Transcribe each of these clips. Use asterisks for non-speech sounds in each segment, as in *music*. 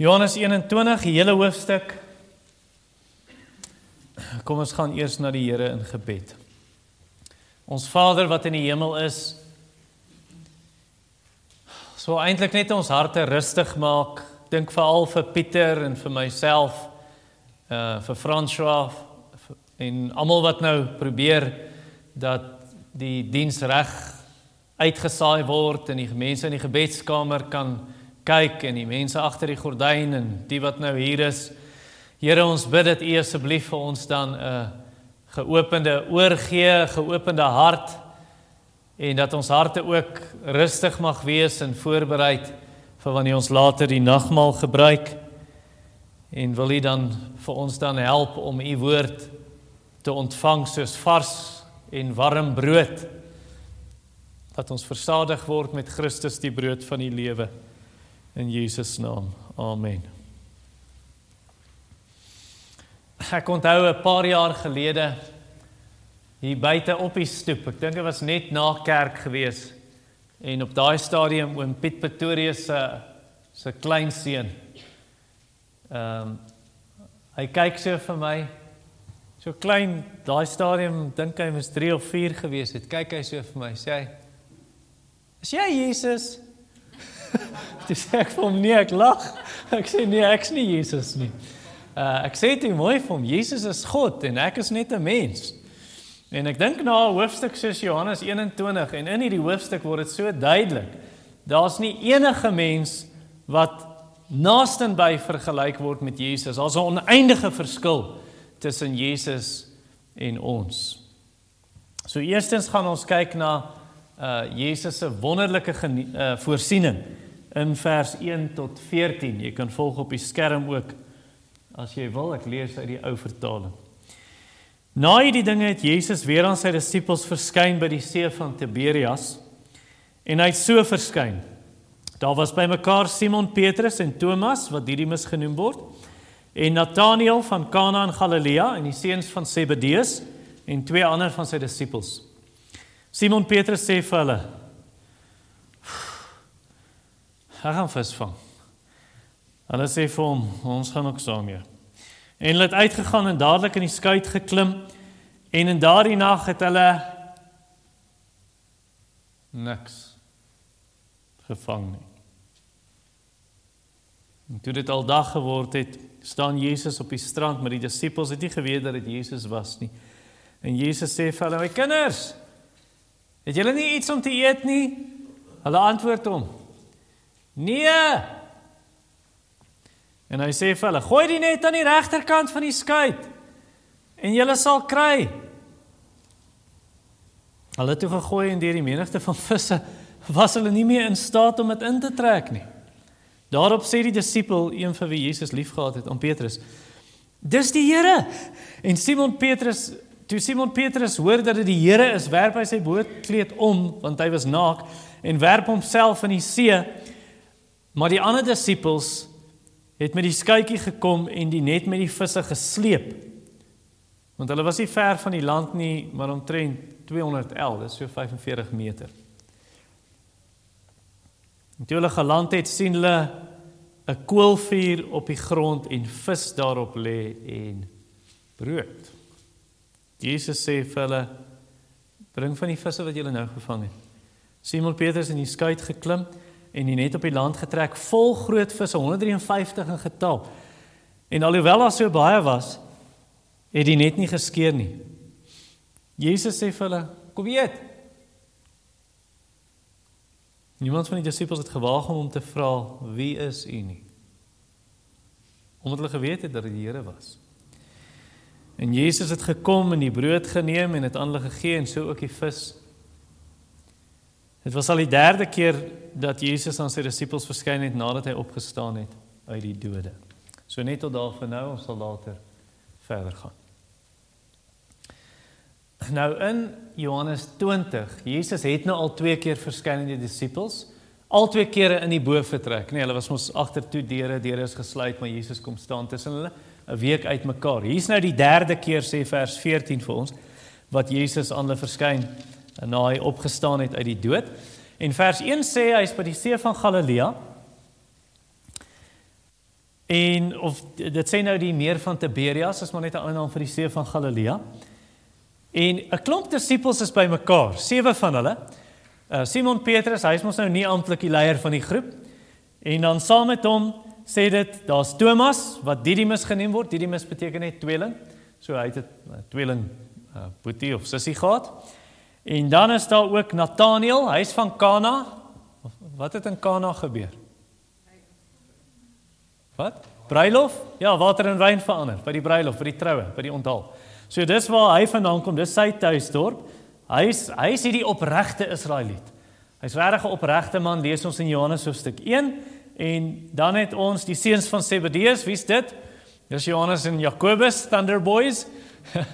Johannes 21, die hele hoofstuk. Kom ons gaan eers na die Here in gebed. Ons Vader wat in die hemel is, so eintlik net ons harte rustig maak. Dink veral vir Pieter en vir myself, uh vir François en almal wat nou probeer dat die diens reg uitgesaai word en die mense in die gebedskamer kan kyk en die mense agter die gordyn en die wat nou hier is. Here ons bid dat U asseblief vir ons dan 'n geopende oor gee, geopende hart en dat ons harte ook rustig mag wees en voorberei vir wanneer ons later die nagmaal gebruik. En wil U dan vir ons dan help om U woord te ontvang soos vars en warm brood dat ons versadig word met Christus die brood van die lewe in Jesus naam. Amen. Ek onthou 'n paar jaar gelede hier buite op die stoep. Ek dink dit was net na kerk gewees en op daai stadium oom Piet Pretorius se se kleinseun. Ehm um, hy kyk so vir my so klein daai stadium dink hy was 3 of 4 gewees het. Kyk hy so vir my sê hy Is jy Jesus? *laughs* Dis ek vir hom nee, ek lag. *laughs* Ek sê nee, ek's nie Jesus nie. Uh ek sê dit mooi vir hom, Jesus is God en ek is net 'n mens. En ek dink na 'n hoofstuk soos Johannes 21 en in hierdie hoofstuk word dit so duidelik. Daar's nie enige mens wat naastenby vergelyk word met Jesus. Daar's 'n oneindige verskil tussen Jesus en ons. So eerstens gaan ons kyk na uh Jesus se wonderlike uh, voorsiening in vers 1 tot 14. Jy kan volg op die skerm ook as jy wil. Ek lees uit die ou vertaling. Na hierdie dinge het Jesus weer aan sy disippels verskyn by die see van Tiberias en hy het so verskyn. Daar was bymekaar Simon Petrus en Thomas wat Didimus genoem word en Nathanael van Kana in Galilea en die seuns van Zebedeus en twee ander van sy disippels. Simon Petrus sê vir hulle: "Ek gaan visvang." Hulle sê vir hom: "Ons gaan ook saam mee." En hulle het uitgegaan en dadelik in die skuit geklim en in daardie nag het hulle niks gevang nie. En toe dit al dag geword het, staan Jesus op die strand met die disippels. Het nie geweet dat dit Jesus was nie. En Jesus sê vir hulle: "My kinders, Het julle nie iets om te eet nie? Hulle antwoord hom: Nee. En hy sê vir hulle: Gooi die net aan die regterkant van die skuit en julle sal kry. Hulle toe gegooi en deur die menigte van visse was hulle nie meer in staat om dit in te trek nie. Daarop sê die disipel, een van wie Jesus liefgehad het, aan Petrus: Dis die Here. En Simon Petrus Toe Simon Petrus hoor dat dit die Here is, werp hy sy boorkleed om want hy was naak en werp homself in die see. Maar die ander disippels het met die skuitjie gekom en die net met die visse gesleep. Want hulle was nie ver van die land nie, maar omtrent 211, dis so 45 meter. En toe hulle geland het, sien hulle 'n koolvuur op die grond en vis daarop lê en brood. Jesus sê vir hulle: "Bring van die visse wat julle nou gevang het." Simon Petrus in die skuit geklim en die net op die land getrek vol groot visse, 153 in getal. En alhoewel daar so baie was, het die net nie geskeur nie. Jesus sê vir hulle: "Kom eet." Niemand van die disippels het gewaag om hom te vra: "Wie is u nie?" Omdat hulle geweet het dat dit die Here was. En Jesus het gekom en die brood geneem en dit aan hulle gegee en so ook die vis. Dit was al die derde keer dat Jesus aan sy disippels verskyn het nadat hy opgestaan het uit die dode. So net tot daar vir nou, ons sal later verder gaan. Nou in Johannes 20, Jesus het nou al twee keer verskyn aan die disippels, al twee kere in die bo vertrek. Nee, hulle was mos agter toe deure, deure is gesluit, maar Jesus kom staan tussen hulle. 'n week uitmekaar. Hier's nou die derde keer sê vers 14 vir ons wat Jesus aan hulle verskyn na hy opgestaan het uit die dood. En vers 1 sê hy is by die see van Galilea. En of dit sê nou die meer van Tiberias, is maar net 'n ander naam vir die see van Galilea. En 'n klomp disippels is bymekaar, sewe van hulle. Uh Simon Petrus, hy is mos nou nie amptelik die leier van die groep. En dan saam met hom sê dit daar's Thomas wat Didimus genoem word. Didimus beteken net tweeling. So hy het 'n tweeling uh, boetie of sussie gehad. En dan is daar ook Nathaniel, hy's van Kana. Wat het in Kana gebeur? Wat? Bruilof? Ja, water in wyn verander by die bruilof, by die troue, by die onthaal. So dis waar hy vandaan kom, dis sy tuisdorp. Hy's hy's hierdie opregte Israeliet. Hy's regtig 'n opregte man, lees ons in Johannes hoofstuk 1 en dan het ons die seuns van Zebedeus, wie's dit? Dis Johannes en Jakobus, Thunder Boys. *laughs*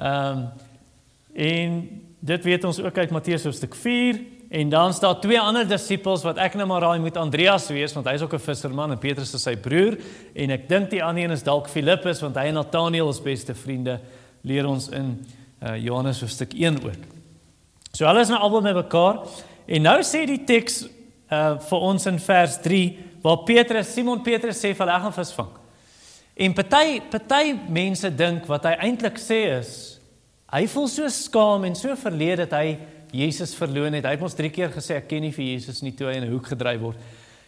Ehm um, en dit weet ons ook uit Matteus hoofstuk 4 En dan staan twee ander disippels wat ek nou maar raai moet Andreas wees want hy's ook 'n visserman en Petrus is sy broer en ek dink die ander een is dalk Filippus want hy en Nathanael is beste vriende leer ons in uh, Johannes hoofstuk 1 ook. So hulle is nou albei mekaar en nou sê die teks uh, vir ons in vers 3 waar Petrus Simon Petrus sê vir hulle gaan visvang. En party party mense dink wat hy eintlik sê is hy voel so skaam en so verleë dat hy Jesus verloon het. Hy het ons 3 keer gesê ek ken nie vir Jesus nie toe hy in 'n hoek gedryf word.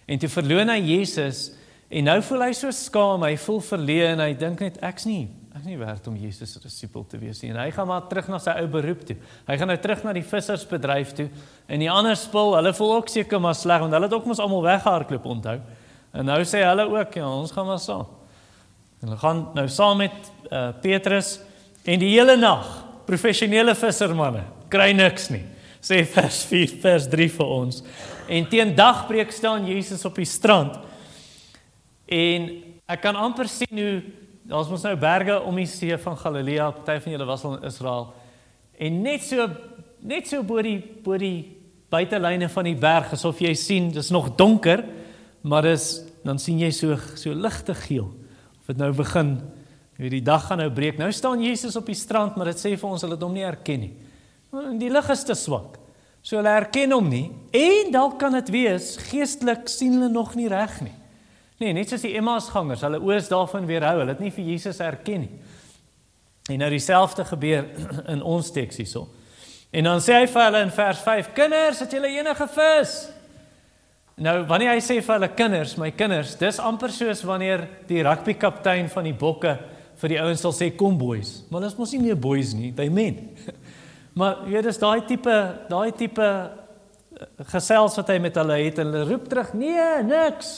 En toe verloon hy Jesus en nou voel hy so skaam, hy voel verleë en hy dink net ek's nie ek's nie werd om Jesus se disipel te wees nie. En hy gaan maar terug na sy ou beroep toe. Hy gaan nou terug na die vissersbedryf toe en die ander spul, hulle voel ook seker maar sleg want hulle het ook mos almal weggehardloop onthou. En nou sê hulle ook ja, ons gaan maar saam. En hulle gaan nou saam met uh, Petrus en die hele nag professionele vissermanne kry niks nie sê vers 4 vers 3 vir ons. En teen dagbreek staan Jesus op die strand. En ek kan amper sien hoe daar's mos nou berge om die see van Galilea, party van julle was al in Israel. En net so net so bo die bo die buitelyne van die berg asof jy sien dis nog donker, maar dis dan sien jy so so ligte geel. Of dit nou begin, hoe die dag gaan nou breek. Nou staan Jesus op die strand, maar dit sê vir ons hulle het hom nie herken nie. En die lig is te swak. So hulle herken hom nie en dalk kan dit wees geestelik sien hulle nog nie reg nie. Nee, net soos die Emmausgangers, hulle oë is daarvan weerhou, hulle het nie vir Jesus herken nie. En nou dieselfde gebeur *clears throat* in ons teks hierso. En dan sê hy vir hulle in vers 5: "Kinders, het julle enige vis?" Nou, wanneer hy sê vir hulle kinders, my kinders, dis amper soos wanneer die rugbykaptein van die bokke vir die ouens sal sê kom boys. Maar dis mos nie meer boys nie, they men. *laughs* Maar jy weet dis daai tipe daai tipe eh, gesels wat hy met hulle het en hulle roep terug nee niks.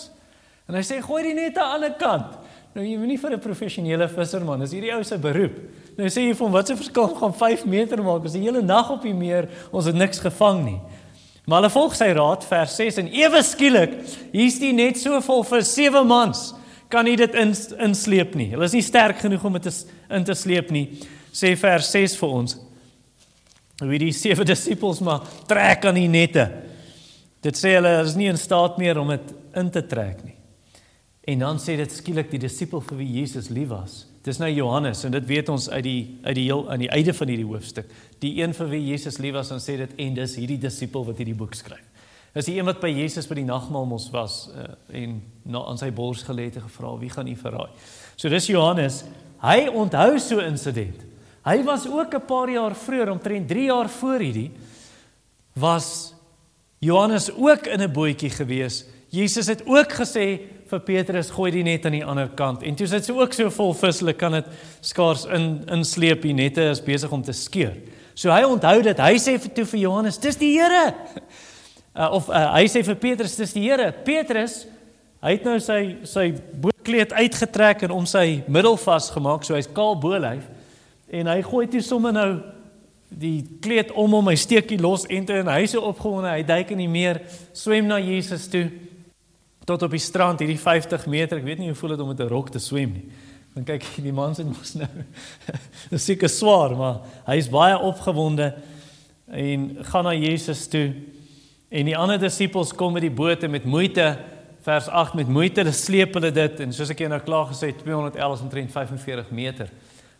En hy sê gooi die net aan die ander kant. Nou jy moet nie vir 'n professionele visserman, dis hierdie ou se beroep. Nou sê jy vir hom wat se verskil gaan 5 meter maak as die hele nag op die meer ons het niks gevang nie. Maar hulle volg sy raad vers 6 en ewe skielik hier's die net so vol vir sewe mans kan nie dit in insleep nie. Hulle is nie sterk genoeg om dit in te sleep nie. Sê vers 6 vir ons hoe die sewe *laughs* disippels maar trek aan die nette. Dit sê hulle is nie in staat meer om dit in te trek nie. En dan sê dit skielik die disipel vir wie Jesus lief was. Dis nou Johannes en dit weet ons uit die uit die heel aan die einde van hierdie hoofstuk. Die een vir wie Jesus lief was en sê dit en dis hierdie disipel wat hierdie boek skryf. Dis die een wat by Jesus by die nagmaal mos was uh, en na aan sy bors gelê het en gevra wie gaan u verraai. So dis Johannes. Hy onthou so insident. Hy was ook 'n paar jaar vroeër, omtrent 3 jaar voor hierdie, was Johannes ook in 'n bootjie gewees. Jesus het ook gesê vir Petrus gooi die net aan die ander kant. En toe sit sy ook so vol vis, hulle kan dit skaars in insleep. Die nette is besig om te skeur. So hy onthou dit. Hy sê vir toe vir Johannes, "Dis die Here." *laughs* Uh, of uh, hy sê vir Petrus, "Dis die Here." Petrus, hy het nou sy sy bootkleed uitgetrek en om sy middel vasgemaak, so hy's kaal bolyf. En hy gooi toe sommer nou die kleed om hom, hy steek die los ente en hy se opgewonde, hy duik in die meer, swem na Jesus toe tot op die strand hierdie 50 meter. Ek weet nie hoe voel dit om met 'n rok te swem nie. Dan kyk die man se mos nou. Dit *laughs* is seker swaar, maar hy is baie opgewonde en gaan na Jesus toe. En die ander disippels kom met die boot met moeite vers 8 met moeite *laughs* sleep hulle dit en soos ek jou nou klaar gesê 211 omtrent 45 meter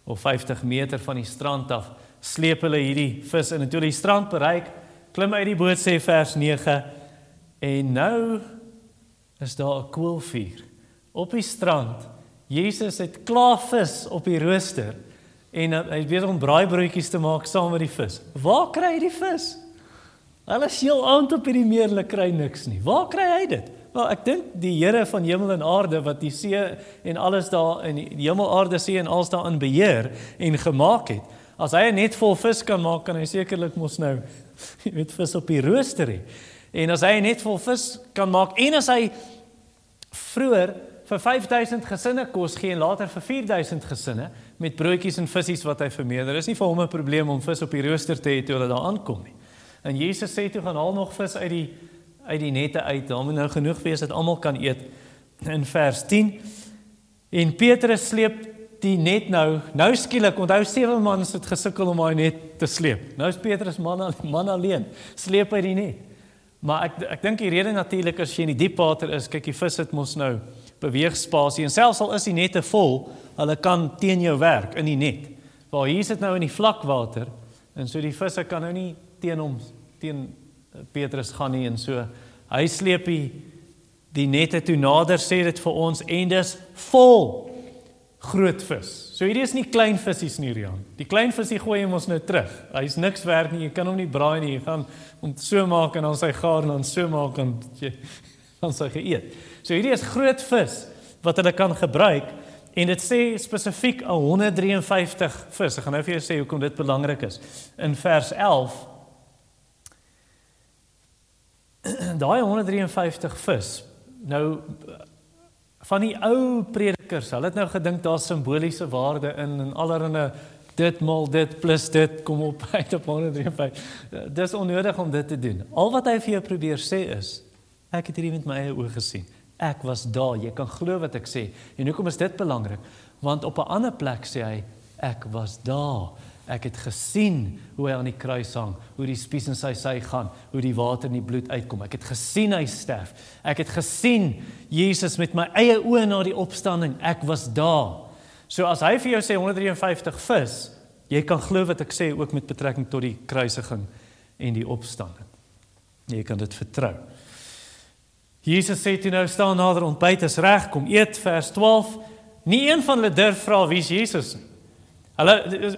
of 50 meter van die strand af sleep hulle hierdie vis in en toe hulle die strand bereik, klim uit die boot sê vers 9 en nou is daar 'n koelvuur op die strand. Jesus het klaar vis op die rooster en hy het besig om braaibroodjies te maak saam met die vis. Waar kry hy die vis? Hulle is heel aand op hierdie meer, hulle kry niks nie. Waar kry hy dit? Wel, ek dink die Here van hemel en aarde wat die see en alles daar in die hemel, aarde, see en alles daarin beheer en gemaak het. As hy net vol vis kan maak, kan hy sekerlik mos nou *laughs* met vis op die rooster hê. En as hy net vol vis kan maak en as hy vroeër vir 5000 gesinne kos gee en later vir 4000 gesinne met broodjies en visse wat hy vermeerder, is nie vir hom 'n probleem om vis op die rooster te hê toe hulle daar aankom nie. En Jesus sê toe gaan haal nog vis uit die uit die nette uit. Daar moet nou genoeg wees dat almal kan eet. In vers 10 en Petrus sleep die net nou. Nou skielik, onthou sewe mans het gesukkel om daai net te sleep. Nou is Petrus man man alleen. Sleep hy die net. Maar ek ek dink die rede natuurlik as jy in die diep water is, kyk die vis het mos nou beweeg spasie en selfs al is die nette vol, hulle kan teen jou werk in die net. Waar hier sit nou in die vlak water en so die visse kan nou nie teen hom teen Petrus gaan nie en so hy sleep die die nette toe nader sê dit vir ons en dis vol groot vis. So hierdie is nie klein visies nie, Rian. Die klein visie gooi hom ons nou terug. Hy's niks werd nie. Jy kan hom nie braai nie. Jy gaan hom so maak en dan sy gaar en dan so maak en jy *laughs* dan sy geëet. So hierdie is groot vis wat hulle kan gebruik en dit sê spesifiek 'n 153 vis. Ek gaan nou vir jou sê hoekom dit belangrik is. In vers 11 *clears throat* daai 153 vis. Nou van die ou predikers, hulle het nou gedink daar's simboliese waarde in en allerhande dit mal dit plus dit kom op *laughs* uit op 153. Dis onnodig om dit te doen. Al wat hy vir jou probeer sê is ek het hierdie met my eie oë gesien. Ek was daar. Jy kan glo wat ek sê. En hoekom is dit belangrik? Want op 'n ander plek sê hy ek was daar. Ek het gesien hoe hy aan die kruis hang, hoe die spies in sy sy gaan, hoe die water in die bloed uitkom. Ek het gesien hy sterf. Ek het gesien Jesus met my eie oë na die opstanding. Ek was daar. So as hy vir jou sê 153 vis, jy kan glo wat ek sê ook met betrekking tot die kruisiging en die opstanding. Jy kan dit vertrou. Jesus sê toe nou staan nader ontbyt is reg, kom eet vers 12. Nie een van hulle durf vra wie is Jesus nie. Hulle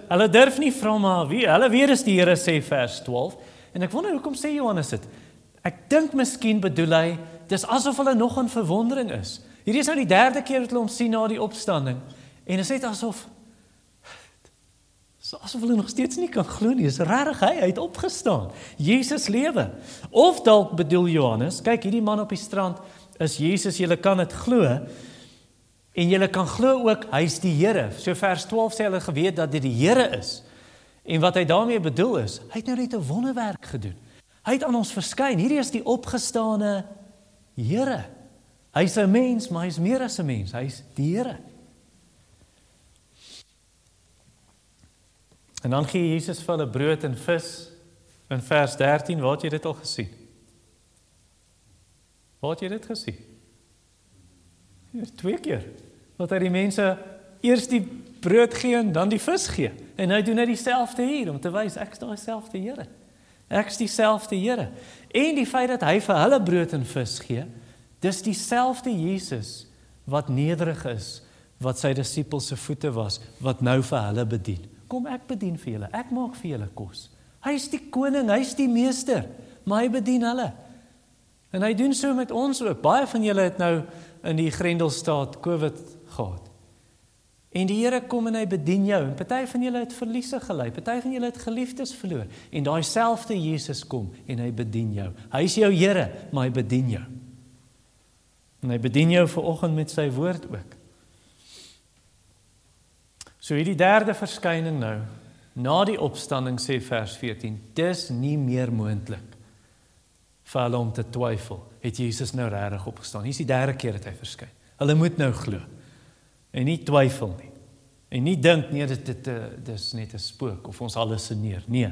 hulle durf nie vra maar wie hulle weet is die Here sê vers 12 en ek wonder hoekom sê Johannes dit. Ek dink miskien bedoel hy dis asof hulle nog in verwondering is. Hierdie is nou die derde keer wat hulle hom sien na die opstanding en dit is net asof so asof hulle nog steeds nie kan glo nie. Dis regtig hy, hy het opgestaan. Jesus lewe. Of dalk bedoel Johannes, kyk hierdie man op die strand is Jesus, jy kan dit glo. En julle kan glo ook hy's die Here. So vers 12 sê hulle geweet dat dit die Here is. En wat hy daarmee bedoel is, hy het nou net 'n wonderwerk gedoen. Hy het aan ons verskyn. Hierdie is die opgestane Here. Hy's 'n mens, maar hy's meer as 'n mens. Hy's die Here. En dan gee Jesus vir hulle brood en vis in vers 13. Waar het jy dit al gesien? Waar het jy dit gesien? Twee keer wat hy die mense eers die brood gee en dan die vis gee. En hy doen net dieselfde hier om te wys ek is daai selfde Here. Ek is dieselfde Here. En die feit dat hy vir hulle brood en vis gee, dis dieselfde Jesus wat nederig is, wat sy disippels se voete was, wat nou vir hulle bedien. Kom ek bedien vir julle. Ek maak vir julle kos. Hy is die koning, hy is die meester, maar hy bedien hulle. En hy doen so met ons ook. Baie van julle het nou in die Grendelstaat COVID gehad. En die Here kom en hy bedien jou. En party van julle het verliese gely, party van julle het geliefdes verloor. En daai selfde Jesus kom en hy bedien jou. Hy is jou Here, maar hy bedien jou. En hy bedien jou ver oggend met sy woord ook. So hierdie derde verskyning nou, na die opstanding sê vers 14, dis nie meer moontlik vir hulle om te twyfel, het Jesus nou regtig opgestaan. Hier is die derde keer dat hy verskyn. Hulle moet nou glo en nie twyfel nie. En nie dink nee dit dit dis net 'n spook of ons hallusineer. Nee.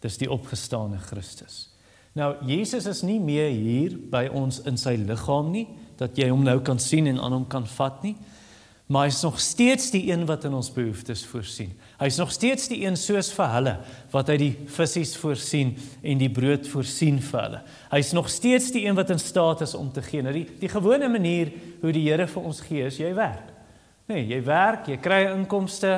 Dis die opgestane Christus. Nou Jesus is nie meer hier by ons in sy liggaam nie dat jy hom nou kan sien en aan hom kan vat nie. Maar hy's nog steeds die een wat in ons behoeftes voorsien. Hy's nog steeds die een soos vir hulle wat hy die visse voorsien en die brood voorsien vir hulle. Hy's nog steeds die een wat in staat is om te gee. Nou die die gewone manier hoe die Here vir ons gee is jy werk. Nee, jy werk, jy kry inkomste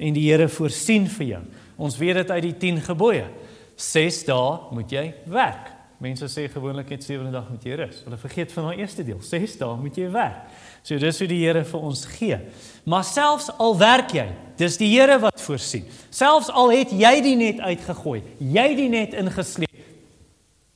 en die Here voorsien vir jou. Ons weet dit uit die 10 gebooie. 6 dae moet jy werk. Mense sê gewoonlik net 7 dae moet jy rus. Hulle vergeet van daai eerste deel. 6 dae moet jy werk. So dis hoe die Here vir ons gee. Maar selfs al werk jy, dis die Here wat voorsien. Selfs al het jy die net uitgegooi, jy die net ingesleep.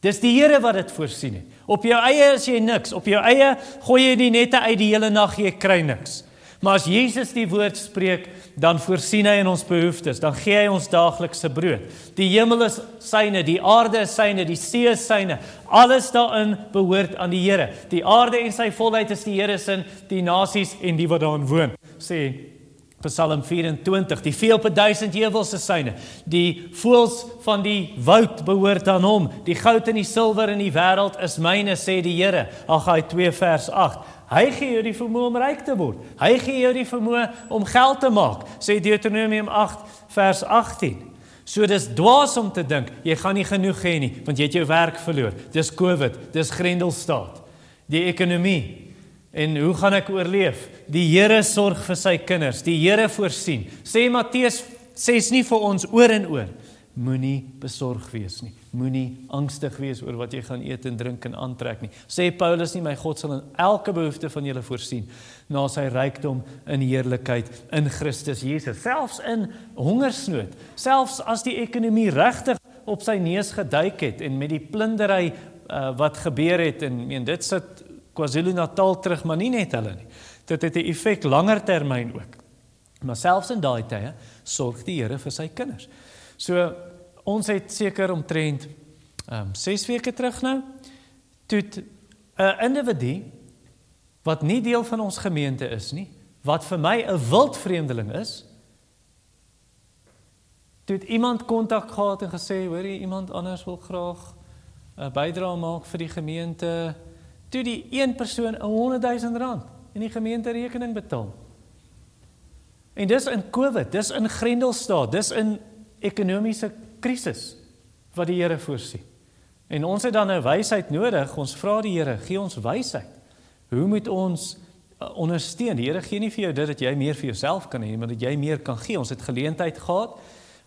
Dis die Here wat dit voorsien het. Op jou eie is jy niks. Op jou eie gooi jy die nette uit die hele nag, jy kry niks. Maar as Jesus die woord spreek, dan voorsien hy in ons behoeftes, dan gee hy ons daaglikse brood. Die hemel is syne, die aarde is syne, die see is syne. Alles daarin behoort aan die Here. Die aarde en sy volheid is die Here se, die nasies en die wat daarin woon. Sê Psalm 24, die vee op 1000 heuwels is syne. Die voëls van die woud behoort aan hom. Die goud en die silwer in die wêreld is myne, sê die Here. Agaai 2 vers 8. Hy gee jou die vermoë om ryk te word. Hy gee jou die vermoë om geld te maak, sê Deuteronomium 8 vers 18. So dis dwaas om te dink jy gaan nie genoeg hê nie, want jy het jou werk verloor. Dis Covid, dis Grendelstaat. Die ekonomie. En hoe gaan ek oorleef? Die Here sorg vir sy kinders. Die Here voorsien. Sê Matteus 6 nie vir ons oor en oor moenie besorg wees nie. Moenie angstig wees oor wat jy gaan eet en drink en aantrek nie. Sê Paulus nie my God sal in elke behoefte van julle voorsien na sy rykdom in heerlikheid in Christus Jesus, selfs in hongersnood, selfs as die ekonomie regtig op sy neus geduik het en met die plundering uh, wat gebeur het en meen dit sit KwaZulu-Natal terug, maar nie net hulle nie. Dit het 'n effek langer termyn ook. Maar selfs in daai tye sorg die Here vir sy kinders. So ons het seker omtrent ehm um, 6 weke terug nou toe 'n individu wat nie deel van ons gemeente is nie, wat vir my 'n wild vreemdeling is, toe het iemand kontak gehad en gesê, hoor jy iemand anders wil graag 'n bydrae maak vir die gemeente, toe die een persoon 'n 100 000 rand in die gemeente rekening betaal. En dis in Covid, dis in Grendelstaat, dis in ekonomiese krisis wat die Here voorsien. En ons het dan nou wysheid nodig. Ons vra die Here, gee ons wysheid. Hoe moet ons uh, ondersteun? Die Here gee nie vir jou dit dat jy meer vir jouself kan hê, maar dat jy meer kan gee. Ons het geleentheid gehad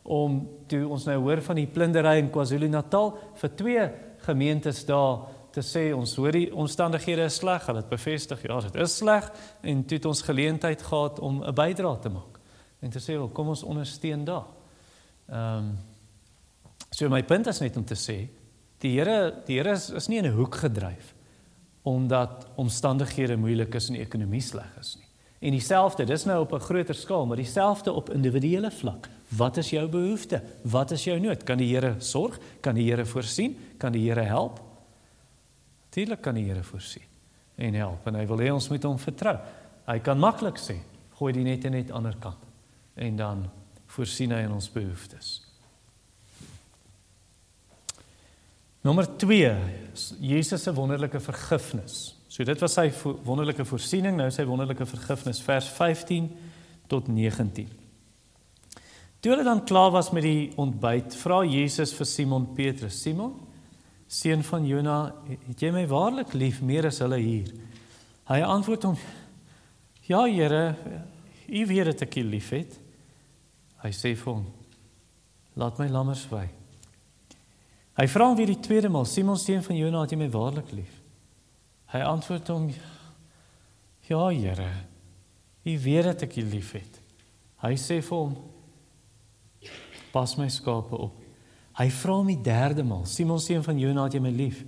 om toe ons nou hoor van die plundering in KwaZulu-Natal vir twee gemeentes daar te sê ons hoor die omstandighede is sleg, hulle het bevestig ja, dit is sleg en toe het ons geleentheid gehad om 'n bydrae te maak. En te sê, wel, kom ons ondersteun daar. Ehm um, so my punt is net om te sê die Here die Here is, is nie in 'n hoek gedryf omdat omstandighede moeilik is en die ekonomie sleg is nie. En dieselfde, dis nou op 'n groter skaal, maar dieselfde op individuele vlak. Wat is jou behoefte? Wat is jou nood? Kan die Here sorg? Kan die Here voorsien? Kan die Here help? Natuurlik kan die Here voorsien en help en hy wil hê ons moet hom vertrou. Hy kan maklik sê, gooi die net net aan die ander kant en dan voorsien hy in ons behoeftes. Nommer 2, Jesus se wonderlike vergifnis. So dit was sy wonderlike voorsiening, nou sy wonderlike vergifnis vers 15 tot 19. Toe hulle dan klaar was met die ontbyt, vra Jesus vir Simon Petrus: "Simon, seun van Jona, het jy my waarlik lief meer as hulle hier?" Hy antwoord hom: "Ja, Here, U weet dat ek U liefhet." Hy sê vir hom: "Laat my lammers wy." Hy vra hom weer die tweede maal: "Simon seun van Jona, het jy my waarlik lief?" Hy antwoord hom: "Ja, Here. U weet dat ek U liefhet." Hy sê vir hom: "Pas my skape op." Hy vra hom die derde maal: "Simon seun van Jona, het jy my lief?"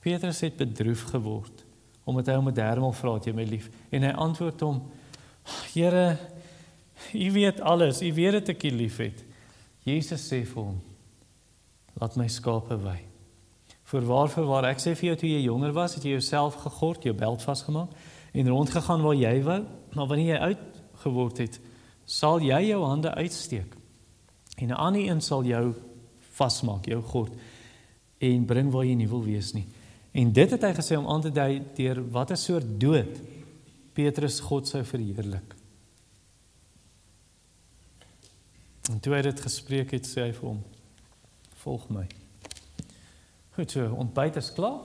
Petrus het bedroef geword omdat hy hom 'n derde maal vra: "Het jy my lief?" En hy antwoord hom: "Here, U weet alles. U weet dat ek U liefhet. Jesus sê vir hom: Laat my skape wy. Voorwaar voorwaar ek sê vir jou toe jy jonger was, het jy jouself gegord, jou beld vasgemaak en rondgegaan waar jy wou, maar wanneer jy oud geword het, sal jy jou hande uitsteek en 'n ander een sal jou vasmaak, jou gord en bring waar jy nie wil wees nie. En dit het hy gesê om aan te dui deur watter soort dood Petrus God sou verheerlik. En toe hy dit gespreek het, sê hy vir hom: "Volg my." Goed, so ontbyt is klaar.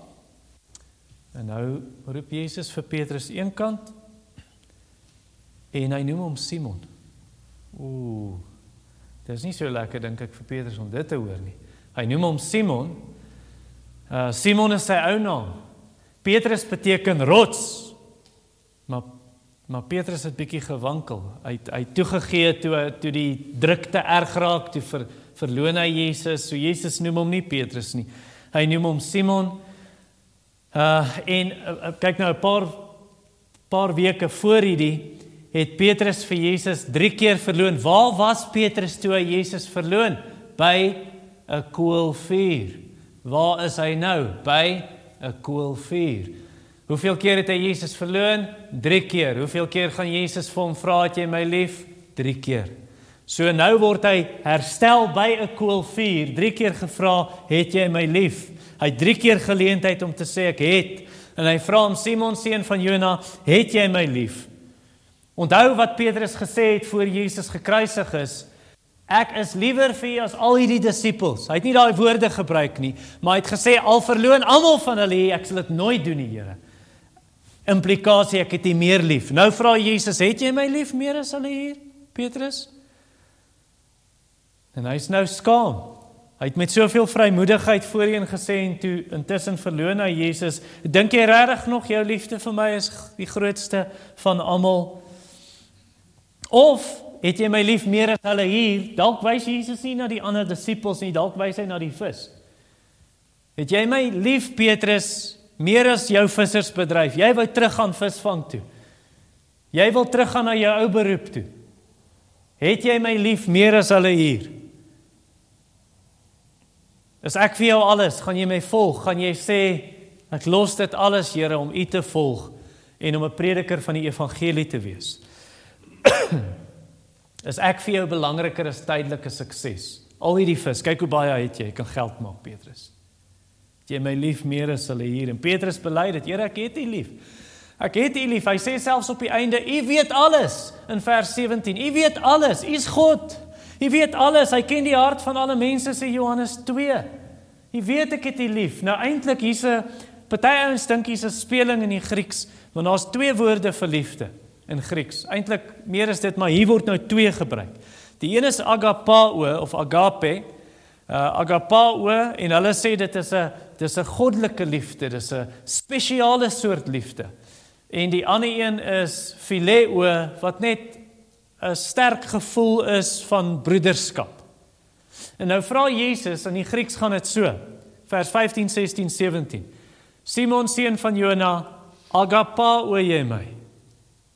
En nou roep Jesus vir Petrus eenkant en hy noem hom Simon. Ooh. Dit is nie so lekker dink ek vir Petrus om dit te hoor nie. Hy noem hom Simon. Uh Simon is sy ou naam. Petrus beteken rots. Maar maar Petrus het bietjie gewankel. Hy hy toegegee toe toe die drukte erg raak, toe ver, verloon hy Jesus. So Jesus noem hom nie Petrus nie. Hy noem hom Simon. Uh en uh, kyk nou 'n paar paar weke voor hierdie het Petrus vir Jesus 3 keer verloon. Waar was Petrus toe hy Jesus verloon? By 'n koelvuur. Waar is hy nou? By 'n koelvuur. Hoeveel keer het hy Jesus verloon? 3 keer. Hoeveel keer gaan Jesus vir hom vra het jy my lief? 3 keer. So nou word hy herstel by 'n koelvuur. 3 keer gevra, "Het jy my lief?" Hy het 3 keer geleentheid om te sê ek het. En hy vra hom Simon seun van Jona, "Het jy my lief?" Onthou wat Petrus gesê het voor Jesus gekruisig is. Ek is liewer vir u as al hierdie disippels. Hy het nie daai woorde gebruik nie, maar hy het gesê al verloon almal van hulle, ek sal dit nooit doen nie, Here. Implikasie ek het u meer lief. Nou vra Jesus, het jy my lief meer as hulle hier, Petrus? En hy's nou skaam. Hy het met soveel vrymoedigheid voorheen gesê en toe intussen verloon hy Jesus. Dink jy regtig nog jou liefde vir my is die grootste van almal? Of het jy my lief meer as hulle hier? Dalk wys Jesus nie na die ander disippels nie, dalk wys hy na die vis. Het jy my lief Petrus meer as jou vissersbedryf? Jy wou teruggaan visvang toe. Jy wil teruggaan na jou ou beroep toe. Het jy my lief meer as hulle hier? As ek vir jou alles, gaan jy my volg? Gaan jy sê ek los dit alles, Here, om U te volg en om 'n prediker van die evangelie te wees? *clears throat* is ek vir jou belangriker as tydelike sukses. Al hierdie vis, kyk hoe baie het jy, jy kan geld maak, Petrus. Het jy my lief meer as hulle hier en Petrus bely dit, Here, ek het U lief. Ek het U lief. Hy sê selfs op die einde, U weet alles in vers 17. U weet alles. U's God. U weet alles. Hy ken die hart van alle mense sê Johannes 2. U weet ek het U lief. Nou eintlik hier's 'n party ouens dink hier's 'n speling in die Grieks, want daar's twee woorde vir liefde in Grieks. Eintlik meer is dit, maar hier word nou twee gebruik. Die een is agapao of agape. Uh agapao en hulle sê dit is 'n dis 'n goddelike liefde, dis 'n spesiale soort liefde. En die ander een is phileo wat net 'n sterk gevoel is van broederskap. En nou vra Jesus in die Grieks gaan dit so. Vers 15, 16, 17. Simon seun van Jona, agapao jy my?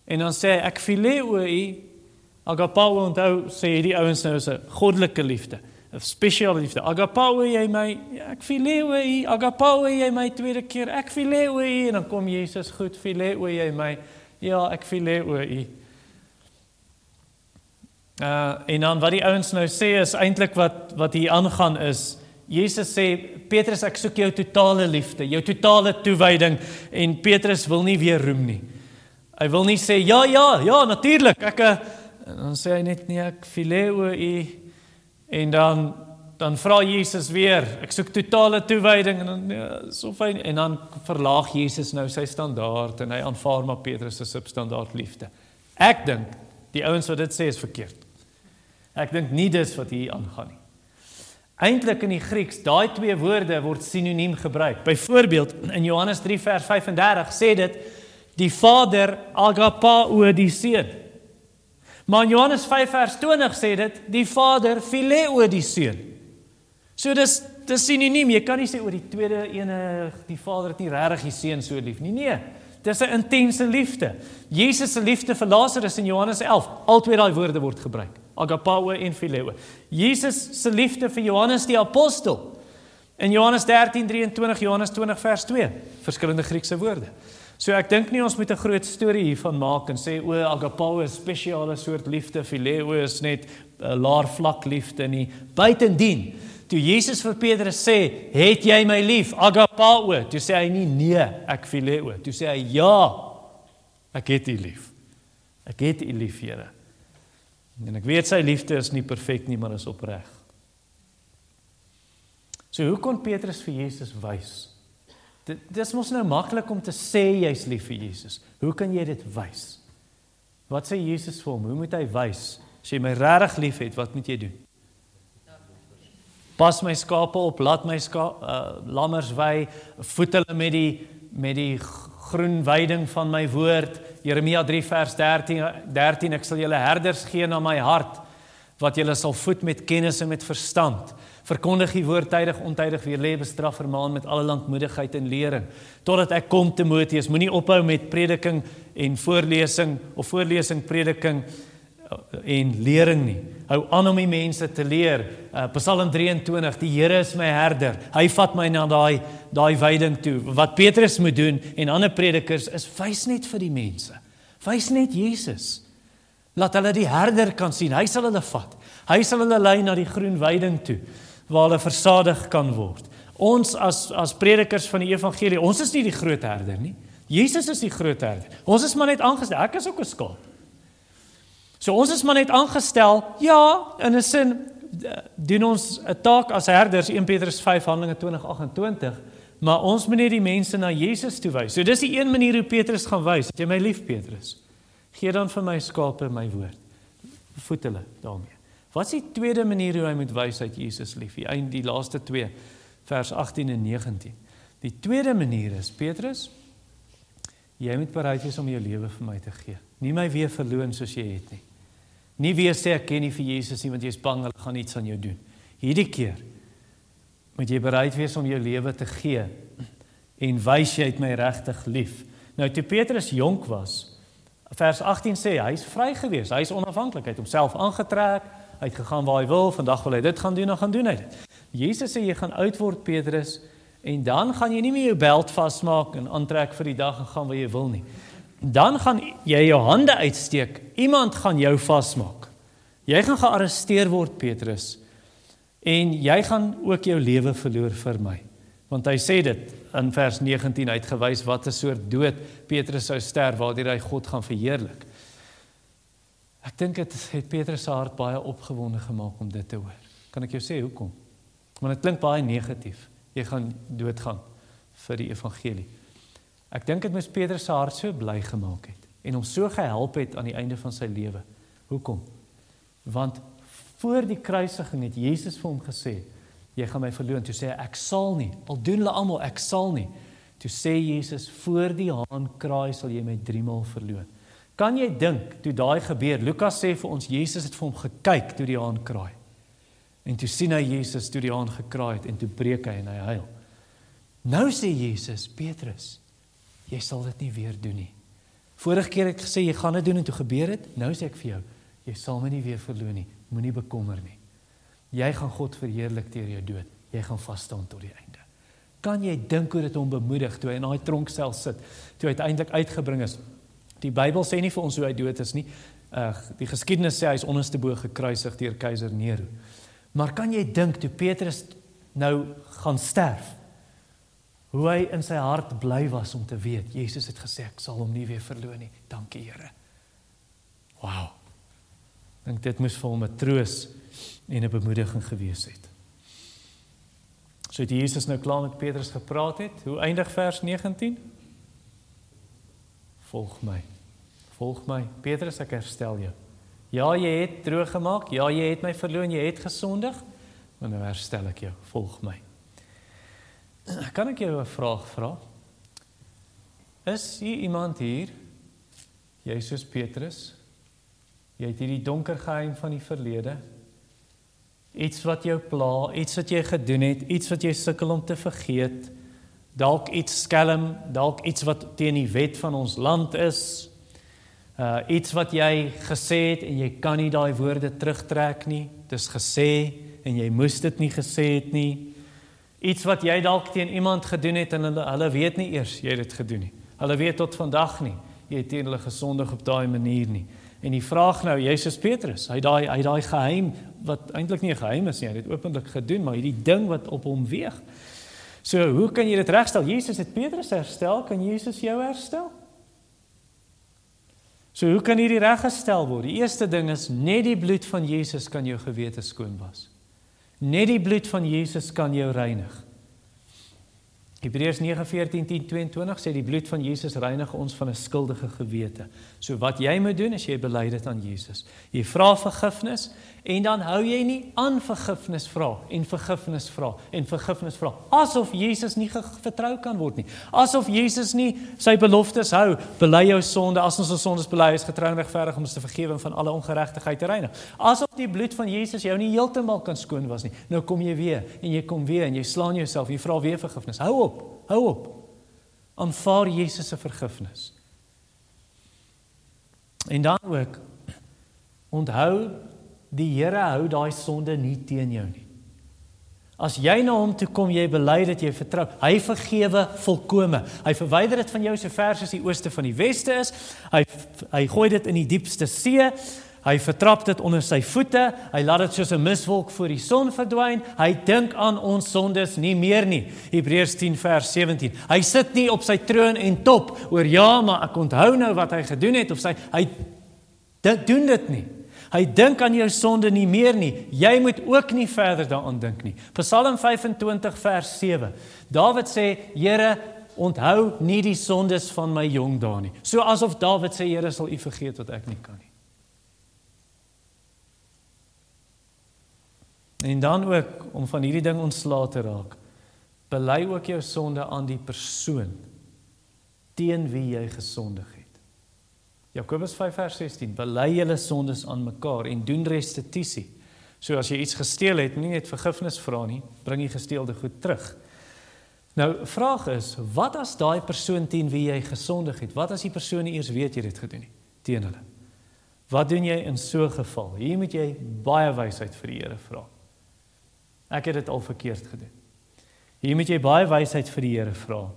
En dan sê ek phileo u agapao onthou sê hierdie ouens nou is 'n goddelike liefde, 'n spesiale liefde. Agapao jy my, ja, ek phileo u agapao jy my tweede keer. Ek phileo u en dan kom Jesus goed phileo jy my. Ja, ek phileo u. Uh en dan wat die ouens nou sê is eintlik wat wat hier aangaan is Jesus sê Petrus ek soek jou totale liefde, jou totale toewyding en Petrus wil nie weer roem nie. Hy wil nie sê ja ja ja natuurlik ek eh, dan sê hy net nee ek phileo u en dan dan vra Jesus weer ek soek totale toewyding en dan ja, so fyn en dan verlaag Jesus nou sy standaard en hy aanvaar maar Petrus se substandaard liefde. Ek dink die ouens wat dit sê is verkeerd. Ek dink nie dis wat hier aangaan nie. Eintlik in die Grieks, daai twee woorde word sinoniem gebruik. Byvoorbeeld in Johannes 3 vers 35 sê dit die Vader agapao die seun. Maar in Johannes 5 vers 20 sê dit die Vader phileo die seun. So dis dis sinoniem. Jy kan nie sê oor die tweede ene die Vader het nie regtig die seun so lief nie. Nee. Dis 'n intense liefde. Jesus se liefde vir Lazarus in Johannes 11, albei daai woorde word gebruik. Agapao en phileo. Jesus se liefde vir Johannes die apostel in Johannes 13:23, Johannes 20 vers 2, verskillende Griekse woorde. So ek dink nie ons moet 'n groot storie hiervan maak en sê o agapao is spesiale soort liefde, phileo is net 'n laer vlak liefde nie. Buitendien, toe Jesus vir Petrus sê, "Het jy my lief?" agapao, toe sê hy nie nee, ek phileo. Toe sê hy ja. Ek het U lief. Ek het U lief, Here. En ek weet sy liefde is nie perfek nie, maar is opreg. So hoe kon Petrus vir Jesus wys? Dit dis mos nou maklik om te sê jy's lief vir Jesus. Hoe kan jy dit wys? Wat sê Jesus vir hom? Hoe moet hy wys? As jy my regtig liefhet, wat moet jy doen? Pas my skape op, laat my ska, uh, lammers wei, voed hulle met die met die groen weiding van my woord. Jeremia 3 vers 13 13 ek sal julle herders gee na my hart wat julle sal voed met kennis en met verstand. Verkondig die woord tydig ontydig weer lê bestraf vermaan met alle lankmoedigheid en lering totdat ek kom Timoteus moenie ophou met prediking en voorlesing of voorlesing prediking eh, en lering nie. Hou aan om die mense te leer. Uh, Psalm 23: Die Here is my herder. Hy vat my na daai daai veiding toe. Wat Petrus moet doen en ander predikers is wys net vir die mense. Wys net Jesus. Laat hulle die herder kan sien. Hy sal hulle vat. Hy sal hulle lei na die groen veiding toe waar hulle versadig kan word. Ons as as predikers van die evangelie, ons is nie die groot herder nie. Jesus is die groot herder. Ons is maar net aangestel. Ek is ook 'n skaap. So ons is maar net aangestel. Ja, in 'n sin doen ons 'n taak as herders 1 Petrus 5 Handelinge 20:28, maar ons moet net die mense na Jesus toe wys. So dis die een manier hoe Petrus gaan wys. Jy my lief Petrus? Gee dan vir my skape my woord. Voed hulle daarmee. Wat is die tweede manier hoe hy moet wys uit Jesus lief? Die einde die laaste 2 vers 18 en 19. Die tweede manier is Petrus jy moet bereid wees om jou lewe vir my te gee. Nie my weer verloon soos jy het nie. Nie weer sê ek ken nie vir Jesus nie want jy is bang hulle gaan iets aan jou doen. Hierdie keer moet jy bereid wees om jou lewe te gee en wys jy het my regtig lief. Nou toe Petrus jonk was, vers 18 sê hy's vry gewees, hy's onafhanklik, hy het homself aangetrek, Hy het gegaan waar hy wil, vandag wil hy dit gaan doen, dan gaan doen hy dit. Jesus sê jy gaan oud word Petrus en dan gaan jy nie meer jou beld vasmaak en aantrek vir die dag en gaan waar jy wil nie. Dan gaan jy jou hande uitsteek. Iemand gaan jou vasmaak. Jy gaan gearresteer word Petrus. En jy gaan ook jou lewe verloor vir my. Want hy sê dit in vers 19 uitgewys wat 'n soort dood Petrus sou sterf waardeur hy God gaan verheerlik. Ek dink dit het Petrus se hart baie opgewonde gemaak om dit te hoor. Kan ek jou sê hoekom? Want dit klink baie negatief. Jy gaan doodgaan vir die evangelie. Ek dink dit moes Petrus se hart so bly gemaak het en hom so gehelp het aan die einde van sy lewe. Hoekom? Want voor die kruisiging het Jesus vir hom gesê: "Jy gaan my verloon." Toe sê hy: "Ek sal nie. Al doen hulle almal, ek sal nie." Toe sê Jesus: "Voor die haan kraai sal jy my 3 maal verloon." Kan jy dink toe daai gebeur? Lukas sê vir ons Jesus het vir hom gekyk toe die haan kraai. En toe sien hy Jesus toe die haan gekraai het en toe breek hy en hy huil. Nou sê Jesus, Petrus, jy sal dit nie weer doen nie. Vorige keer het ek gesê jy gaan dit doen en toe gebeur dit. Nou sê ek vir jou, jy sal my nie weer verloon nie. Moenie bekommer nie. Jy gaan God verheerlik deur jou dood. Jy gaan vas staan tot die einde. Kan jy dink hoe dit hom bemoedig toe hy in daai tronksel sit, toe hy uiteindelik uitgebring is? Die Bybel sê nie vir ons hoe hy dood is nie. Uh die geskiedenis sê hy is onderste bo gekruisig deur keiser Nero. Maar kan jy dink toe Petrus nou gaan sterf? Hoe hy in sy hart bly was om te weet Jesus het gesê ek sal hom nie weer verloon nie. Dankie Here. Wow. Dink dit moes vir hom 'n troos en 'n bemoediging gewees het. So het Jesus nou klaar met Petrus gepraat het. Hoe eindig vers 19? Volg my. Volg my. Petrus, ek herstel jou. Ja, jy het droog gemaak. Ja, jy het my verloon, jy het gesondig. Maar nou herstel ek jou. Volg my. Kan ek jou 'n vraag vra? Is hier iemand hier? Jy soos Petrus. Jy het hierdie donker geheim van die verlede. Iets wat jou pla, iets wat jy gedoen het, iets wat jy sukkel om te vergeet dalk iets skelm, dalk iets wat teen die wet van ons land is. Uh iets wat jy gesê het en jy kan nie daai woorde terugtrek nie. Dis gesê en jy moes dit nie gesê het nie. Iets wat jy dalk teen iemand gedoen het en hulle hulle weet nie eers jy het dit gedoen nie. Hulle weet tot vandag nie jy het teen hulle gesondig op daai manier nie. En die vraag nou, soos Petrus, hy daai hy daai geheim wat eintlik nie 'n geheim is nie, hy het dit openlik gedoen, maar hierdie ding wat op hom weeg. So, hoe kan jy dit regstel? Jesus het Petrus herstel, kan Jesus jou herstel? So hoe kan hierdie reggestel word? Die eerste ding is net die bloed van Jesus kan jou gewete skoon was. Net die bloed van Jesus kan jou reinig. Hebreërs 9:14-10:22 sê die bloed van Jesus reinig ons van 'n skuldige gewete. So wat jy moet doen is jy bely dit aan Jesus. Jy vra vergifnis en dan hou jy nie aan vergifnis vra en vergifnis vra en vergifnis vra asof Jesus nie vertrou kan word nie. Asof Jesus nie sy beloftes hou. Bely jou sonde as ons ons sondes bely is getrou en regverdig om ons te vergewe van alle ongeregtigheid te reinig. Asof die bloed van Jesus jou nie heeltemal kan skoon was nie. Nou kom jy weer en jy kom weer en jy slaan jouself, jy vra weer vergifnis. Hou op. Hou op. Aanvaar Jesus se vergifnis. En dan ook onthou die Here hou daai sonde nie teen jou nie. As jy na hom toe kom, jy bely dat jy vertrou. Hy vergewe volkome. Hy verwyder dit van jou so ver as die ooste van die weste is. Hy hy gooi dit in die diepste see. Hy vertrap dit onder sy voete. Hy laat dit soos 'n miswolk voor die son verdwyn. Hy dink aan ons sondes nie meer nie. Hebreërs 10 vers 17. Hy sit nie op sy troon en top oor ja, maar ek onthou nou wat hy gedoen het of sy hy dit doen dit nie. Hy dink aan jou sonde nie meer nie. Jy moet ook nie verder daaraan dink nie. Psalm 25 vers 7. Dawid sê: "Here, onthou nie die sondes van my jong dae nie." So asof Dawid sê: "Here, sal U vergeet wat ek nie kan nie." En dan ook om van hierdie ding ontslae te raak. Bely ook jou sonde aan die persoon teen wie jy gesondig het. Jakobus 5 vers 16: Bely julle sondes aan mekaar en doen restituisie. So as jy iets gesteel het, nie net vergifnis vra nie, bring die gesteelde goed terug. Nou, vraag is, wat as daai persoon teen wie jy gesondig het, wat as die persoon nie eers weet jy het dit gedoen nie teen hulle? Wat doen jy in so 'n geval? Hier moet jy baie wysheid vir die Here vra. Ek het dit al verkeerd gedoen. Hier moet jy baie wysheid vir die Here vra.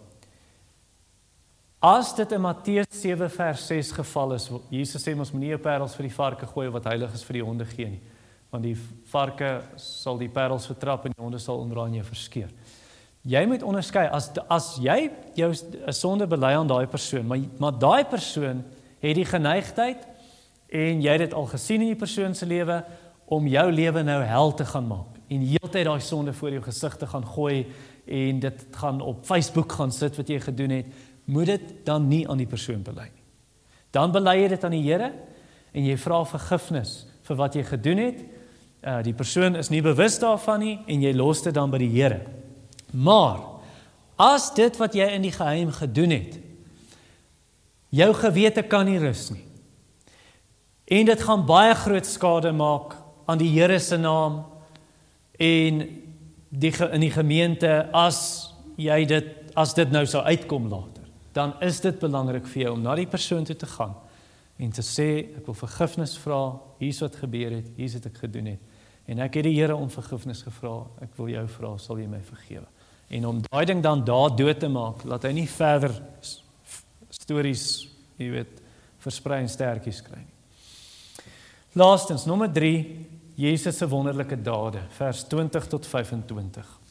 As dit in Matteus 7 vers 6 geval is, Jesus sê ons moenie 'n parels vir die varke gooi wat heilig is vir die honde gee nie, want die varke sal die parels vertrap en die honde sal onder aan jou verskeur. Jy moet onderskei as as jy jou 'n sonde bely aan daai persoon, maar maar daai persoon het die geneigtheid en jy het dit al gesien in die persoon se lewe om jou lewe nou hel te gaan maak en heeltyd daai sonde voor jou gesig te gaan gooi en dit gaan op Facebook gaan sit wat jy gedoen het, moet dit dan nie aan die persoon bely nie. Dan bely jy dit aan die Here en jy vra vergifnis vir wat jy gedoen het. Uh die persoon is nie bewus daarvan nie en jy los dit dan by die Here. Maar as dit wat jy in die geheim gedoen het jou gewete kan nie rus nie. En dit gaan baie groot skade maak aan die Here se naam en die in die gemeente as jy dit as dit nou sou uitkom later dan is dit belangrik vir jou om na die persoon toe te gaan en te sê ek wil vergifnis vra hier's wat gebeur het hier's wat ek gedoen het. En ek het die Here om vergifnis gevra ek wil jou vra sal jy my vergewe? En om daai ding dan daar dood te maak laat hy nie verder stories jy weet versprei en sterkies kry nie. Laastens nommer 3 Jesus se wonderlike dade vers 20 tot 25.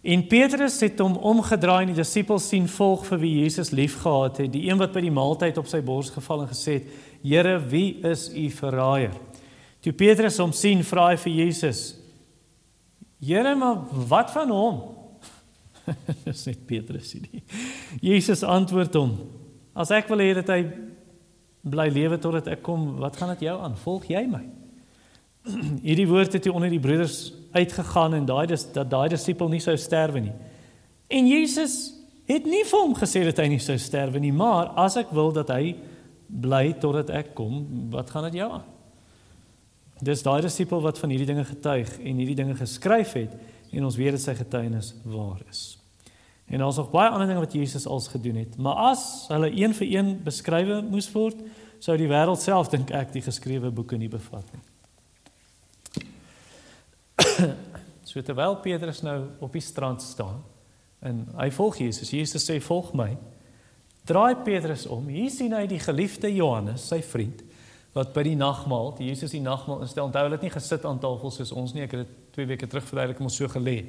En Petrus het hom omgedraai en die disippels sien volg vir wie Jesus liefgehad het, die een wat by die maaltyd op sy bors geval en gesê het: "Here, wie is u verraaier?" Toe Petrus hom sien, vra hy vir Jesus: "Here, maar wat van hom?" *laughs* Dis net Petrus hierdie. Jesus antwoord hom: "As ek wil hê dat hy bly lewe totdat ek kom. Wat gaan dit jou aan? Volg jy my? *clears throat* Hierdie woord het toe onder die broeders uitgegaan en daai dis dat daai disipel nie sou sterwe nie. En Jesus het nie vir hom gesê dat hy nie sou sterwe nie, maar as ek wil dat hy bly totdat ek kom, wat gaan dit jou aan? Dis daai disipel wat van hierdie dinge getuig en hierdie dinge geskryf het en ons weet dat sy getuienis waar is. En daar's nog baie ander dinge wat Jesus als gedoen het. Maar as hulle een vir een beskrywe moes word, sou die wêreld self dink ek die geskrewe boeke nie bevat nie. *laughs* so terwyl Petrus nou op die strand staan en hy volg Jesus, Jesus sê volg my. Draai Petrus om. Hier sien hy die geliefde Johannes, sy vriend, wat by die nagmaal, die Jesus die nagmaal instel. Onthou hulle het nie gesit aan tafel soos ons nie. Ek het dit 2 weke terug verduidelik om so gelê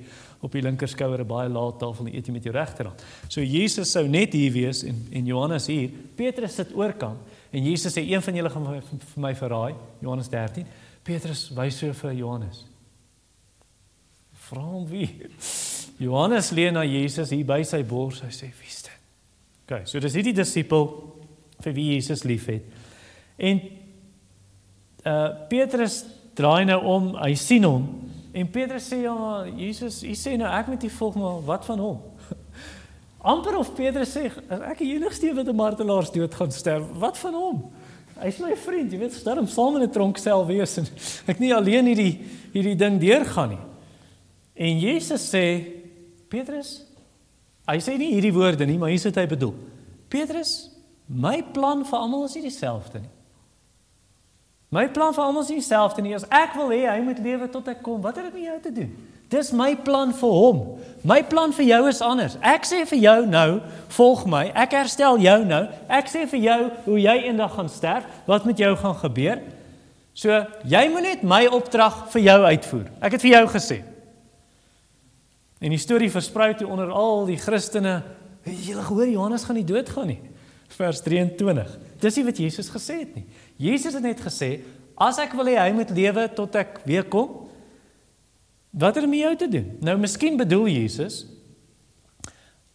op die linkerskouer 'n baie lae tafel en eet jy met jou regterhand. So Jesus sou net hier wees en en Johannes hier. Petrus sit oorkant en Jesus sê een van julle gaan vir, vir my verraai. Johannes 13. Petrus wys so vir Johannes. Vra hom wie? Johannes leun na Jesus hier by sy bors. Hy sê: "Wie's dit?" OK, so dis hierdie disipel vir wie Jesus liefhet. En uh Petrus draai nou om, hy sien hom en Petrus sê ja, Jesus, hy sê nou ek moet u volg maar wat van hom? *laughs* amper of Petrus sê ek die enigste wat 'n martelaars dood gaan sterf. Wat van hom? Hy's my vriend, jy weet, sterf saam in 'n tronksel wees en ek nie alleen hierdie hierdie ding deurgaan nie. En Jesus sê Petrus, hy sê nie hierdie woorde nie, maar hier sit hy bedoel. Petrus, my plan vir almal is nie dieselfde nie. My plan vir almal is dieselfde nie. As ek wil hê hy moet lewe tot ek kom, wat het dit met jou te doen? Dis my plan vir hom. My plan vir jou is anders. Ek sê vir jou nou, volg my. Ek herstel jou nou. Ek sê vir jou hoe jy eendag gaan sterf, wat met jou gaan gebeur. So, jy moet net my opdrag vir jou uitvoer. Ek het vir jou gesê. En die storie versprei toe onder al die Christene. Het gehoor Johannes gaan nie doodgaan nie. Vers 23. Dis nie wat Jesus gesê het nie. Jesus het net gesê, as ek wil hê hy moet lewe tot ek weer kom, wat het dit met jou te doen? Nou miskien bedoel Jesus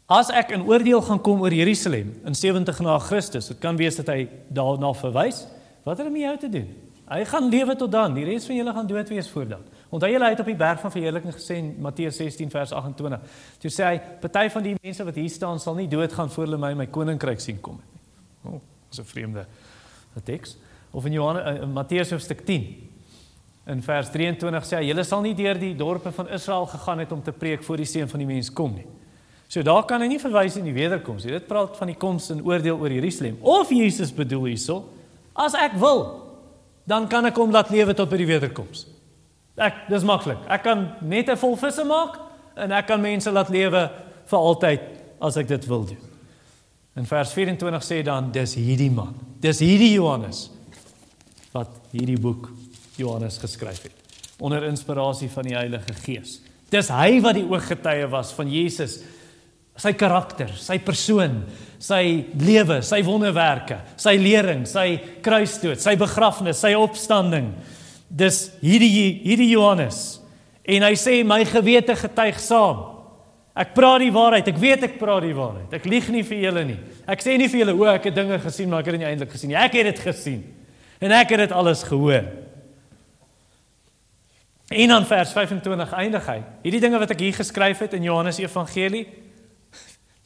as ek in oordeel gaan kom oor Jerusalem in 70 na Christus, dit kan wees dat hy daarna verwys, wat het dit met jou te doen? Hy gaan lewe tot dan, die res van julle gaan dood wees voor dan. Onthou julle het op die berg van verheerliking gesê in Matteus 16 vers 28. Toe sê hy, party van die mense wat hier staan sal nie doodgaan voor hulle my my koninkryk sien kom nie. O, oh, dis 'n vreemde teks. Of in Johannes uh, in Matteus hoofstuk 10 in vers 23 sê hy julle sal nie deur die dorpe van Israel gegaan het om te preek voor die seun van die mens kom nie. So daar kan hy nie verwys in die wederkoms nie. Dit praat van die koms en oordeel oor Jerusalem. Of Jesus bedoel hierso as ek wil dan kan ek hom laat lewe tot by die wederkoms. Ek dis maklik. Ek kan net 'n vol visse maak en ek kan mense laat lewe vir altyd as ek dit wil doen. In vers 24 sê dan dis hierdie man. Dis hierdie Johannes wat hierdie boek Johannes geskryf het onder inspirasie van die Heilige Gees. Dis hy wat die ooggetuie was van Jesus, sy karakter, sy persoon, sy lewe, sy wonderwerke, sy lering, sy kruisdood, sy begrafnis, sy opstanding. Dis hierdie hierdie Johannes. En hy sê my gewete getuig saam. Ek praat die waarheid. Ek weet ek praat die waarheid. Ek lieg nie vir julle nie. Ek sê nie vir julle o, ek het dinge gesien maar ek het dit nie eintlik gesien nie. Ek het dit gesien. En ek het dit alles gehoor. En dan vers 25 eindig hy. Hierdie dinge wat ek hier geskryf het in Johannes Evangelie,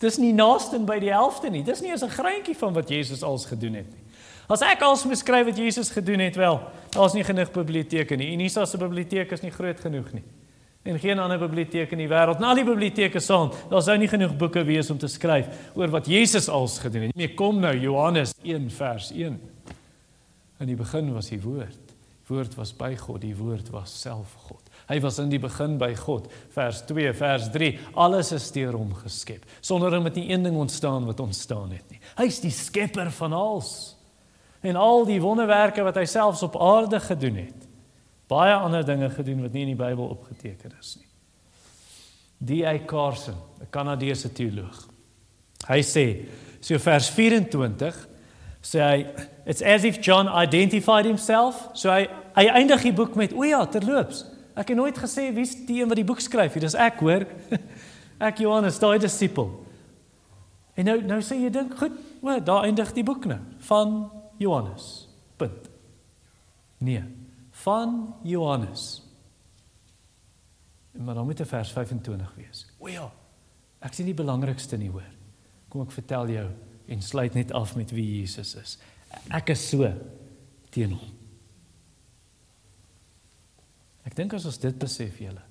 dis nie naaste by die helfte nie. Dis nie eens 'n greintjie van wat Jesus als gedoen het nie. As ek als moet skryf wat Jesus gedoen het, wel, daar's nie genoeg biblioteke nie. Unisa se biblioteek is nie groot genoeg nie. En geen ander biblioteek in die wêreld, en al die biblioteke saam, daar sou nie genoeg boeke wees om te skryf oor wat Jesus als gedoen het. Nee, kom nou Johannes 1 vers 1. In die begin was die woord. Woord was by God, die woord was self God. Hy was in die begin by God. Vers 2, vers 3. Alles is deur hom geskep. Sonder hom het nie een ding ontstaan wat ontstaan het nie. Hy's die skepper van alles. En al die wonderwerke wat hy selfs op aarde gedoen het. Baie ander dinge gedoen wat nie in die Bybel opgeteken is nie. D.A. Carson, 'n Kanadese teoloog. Hy sê, so vers 24 sê hy it's as if John identified himself. So hy hy eindig die boek met o ja, terloops. Ek het nooit gesê wie's die een wat die boek skryf nie. Dis ek hoor. *laughs* ek Johannes, daai disipel. En nou nou sê jy dink goed, o, daar eindig die boek nou van Johannes. Punt. Nee, van Johannes. Maar dan moet 'n vers 25 wees. O ja. Ek sien die belangrikste nie hoor. Kom ek vertel jou en sluit net af met wie Jesus is. Ek is so teen hom. Ek dink as ons dit besef julle.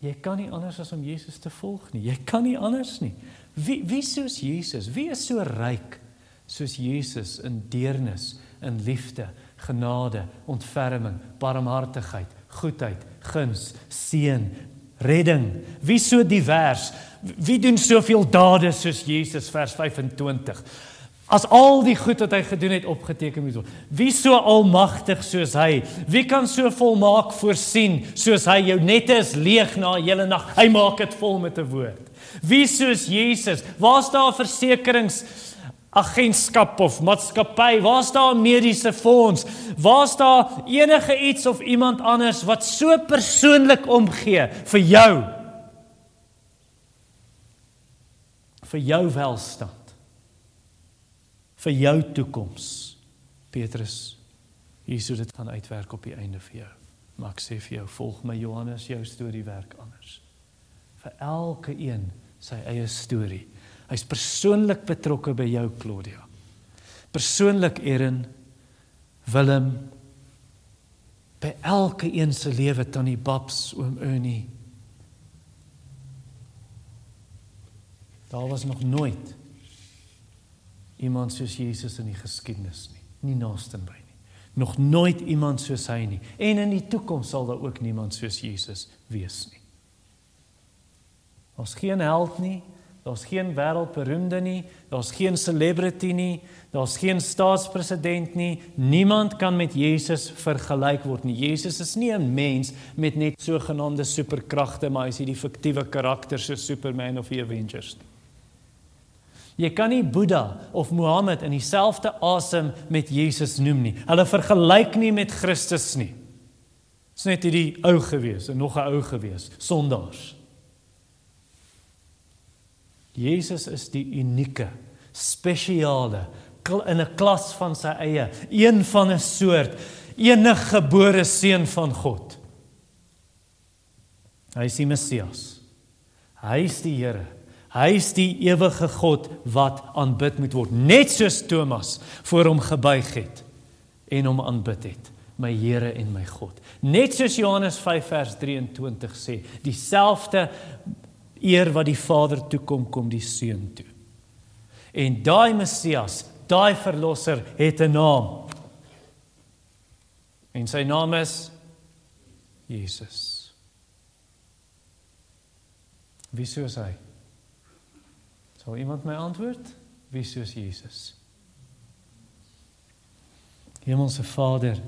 Jy kan nie anders as om Jesus te volg nie. Jy kan nie anders nie. Wie wie soos Jesus? Wie is so ryk soos Jesus in deernis, in liefde, genade, ontferming, barmhartigheid, goedheid, guns, seën, redding? Wie so divers? Wie doen soveel dade soos Jesus vers 25? As al die goed wat hy gedoen het opgeteken moet word. Wie so almagtig soos hy? Wie kan so volmaak voorsien soos hy jou nette is leeg na 'n hele nag. Hy maak dit vol met 'n woord. Wie soos Jesus? Waar's daar versekerings agentskap of maatskappy? Waar's daar 'n mediese fonds? Waar's daar enige iets of iemand anders wat so persoonlik omgee vir jou? vir jou welstand vir jou toekoms Petrus hier sou dit gaan uitwerk op die einde vir jou maar ek sê vir jou volg my Johannes jou storie werk anders vir elke een sy eie storie hy's persoonlik betrokke by jou Claudia persoonlik Erin Willem by elke een se lewe tannie Babs oom Ernie Daar was nog nooit iemand soos Jesus in die geskiedenis nie, nie naaste by nie. Nog nooit iemand soos hy nie. En in die toekoms sal daar ook niemand soos Jesus wees nie. Daar's geen held nie, daar's geen wêreldberoemde nie, daar's geen celebrity nie, daar's geen staatspresident nie. Niemand kan met Jesus vergelyk word nie. Jesus is nie 'n mens met net sogenaamde superkragte, maar hy is hierdie fiktiewe karakter so Superman of die Avengers nie. Jy kan nie Boeddha of Mohammed in dieselfde asem met Jesus noem nie. Hulle vergelyk nie met Christus nie. Dit's net hierdie ou gewees en nog 'n ou gewees, sondaars. Jesus is die unieke, spesiale in 'n klas van sy eie, een van 'n soort, enige gebore seun van God. Hy is die Messias. Hy is die Here. Hy is die ewige God wat aanbid moet word, net soos Thomas voor hom gebuig het en hom aanbid het, my Here en my God. Net soos Johannes 5 vers 23 sê, dieselfde eer wat die Vader toe kom, kom die Seun toe. En daai Messias, daai verlosser het 'n naam. En sy naam is Jesus. Wie sou hy? Sal iemand my antwoord? Wie soos Jesus? Hemelse Vader.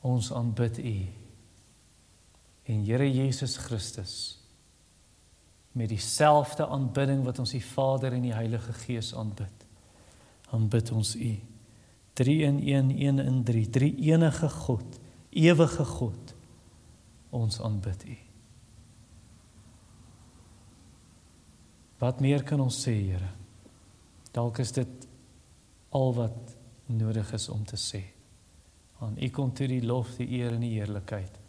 Ons aanbid U. En Here Jesus Christus met dieselfde aanbidding wat ons die Vader en die Heilige Gees aanbid. Aanbid ons U. 3 in 1, 1 in 3, drie enige God, ewige God. Ons aanbid U. Wat meer kan ons sê, Here? Dalk is dit al wat nodig is om te sê. Aan U kom toe die lof, die eer en die heerlikheid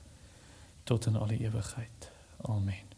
tot in alle ewigheid. Amen.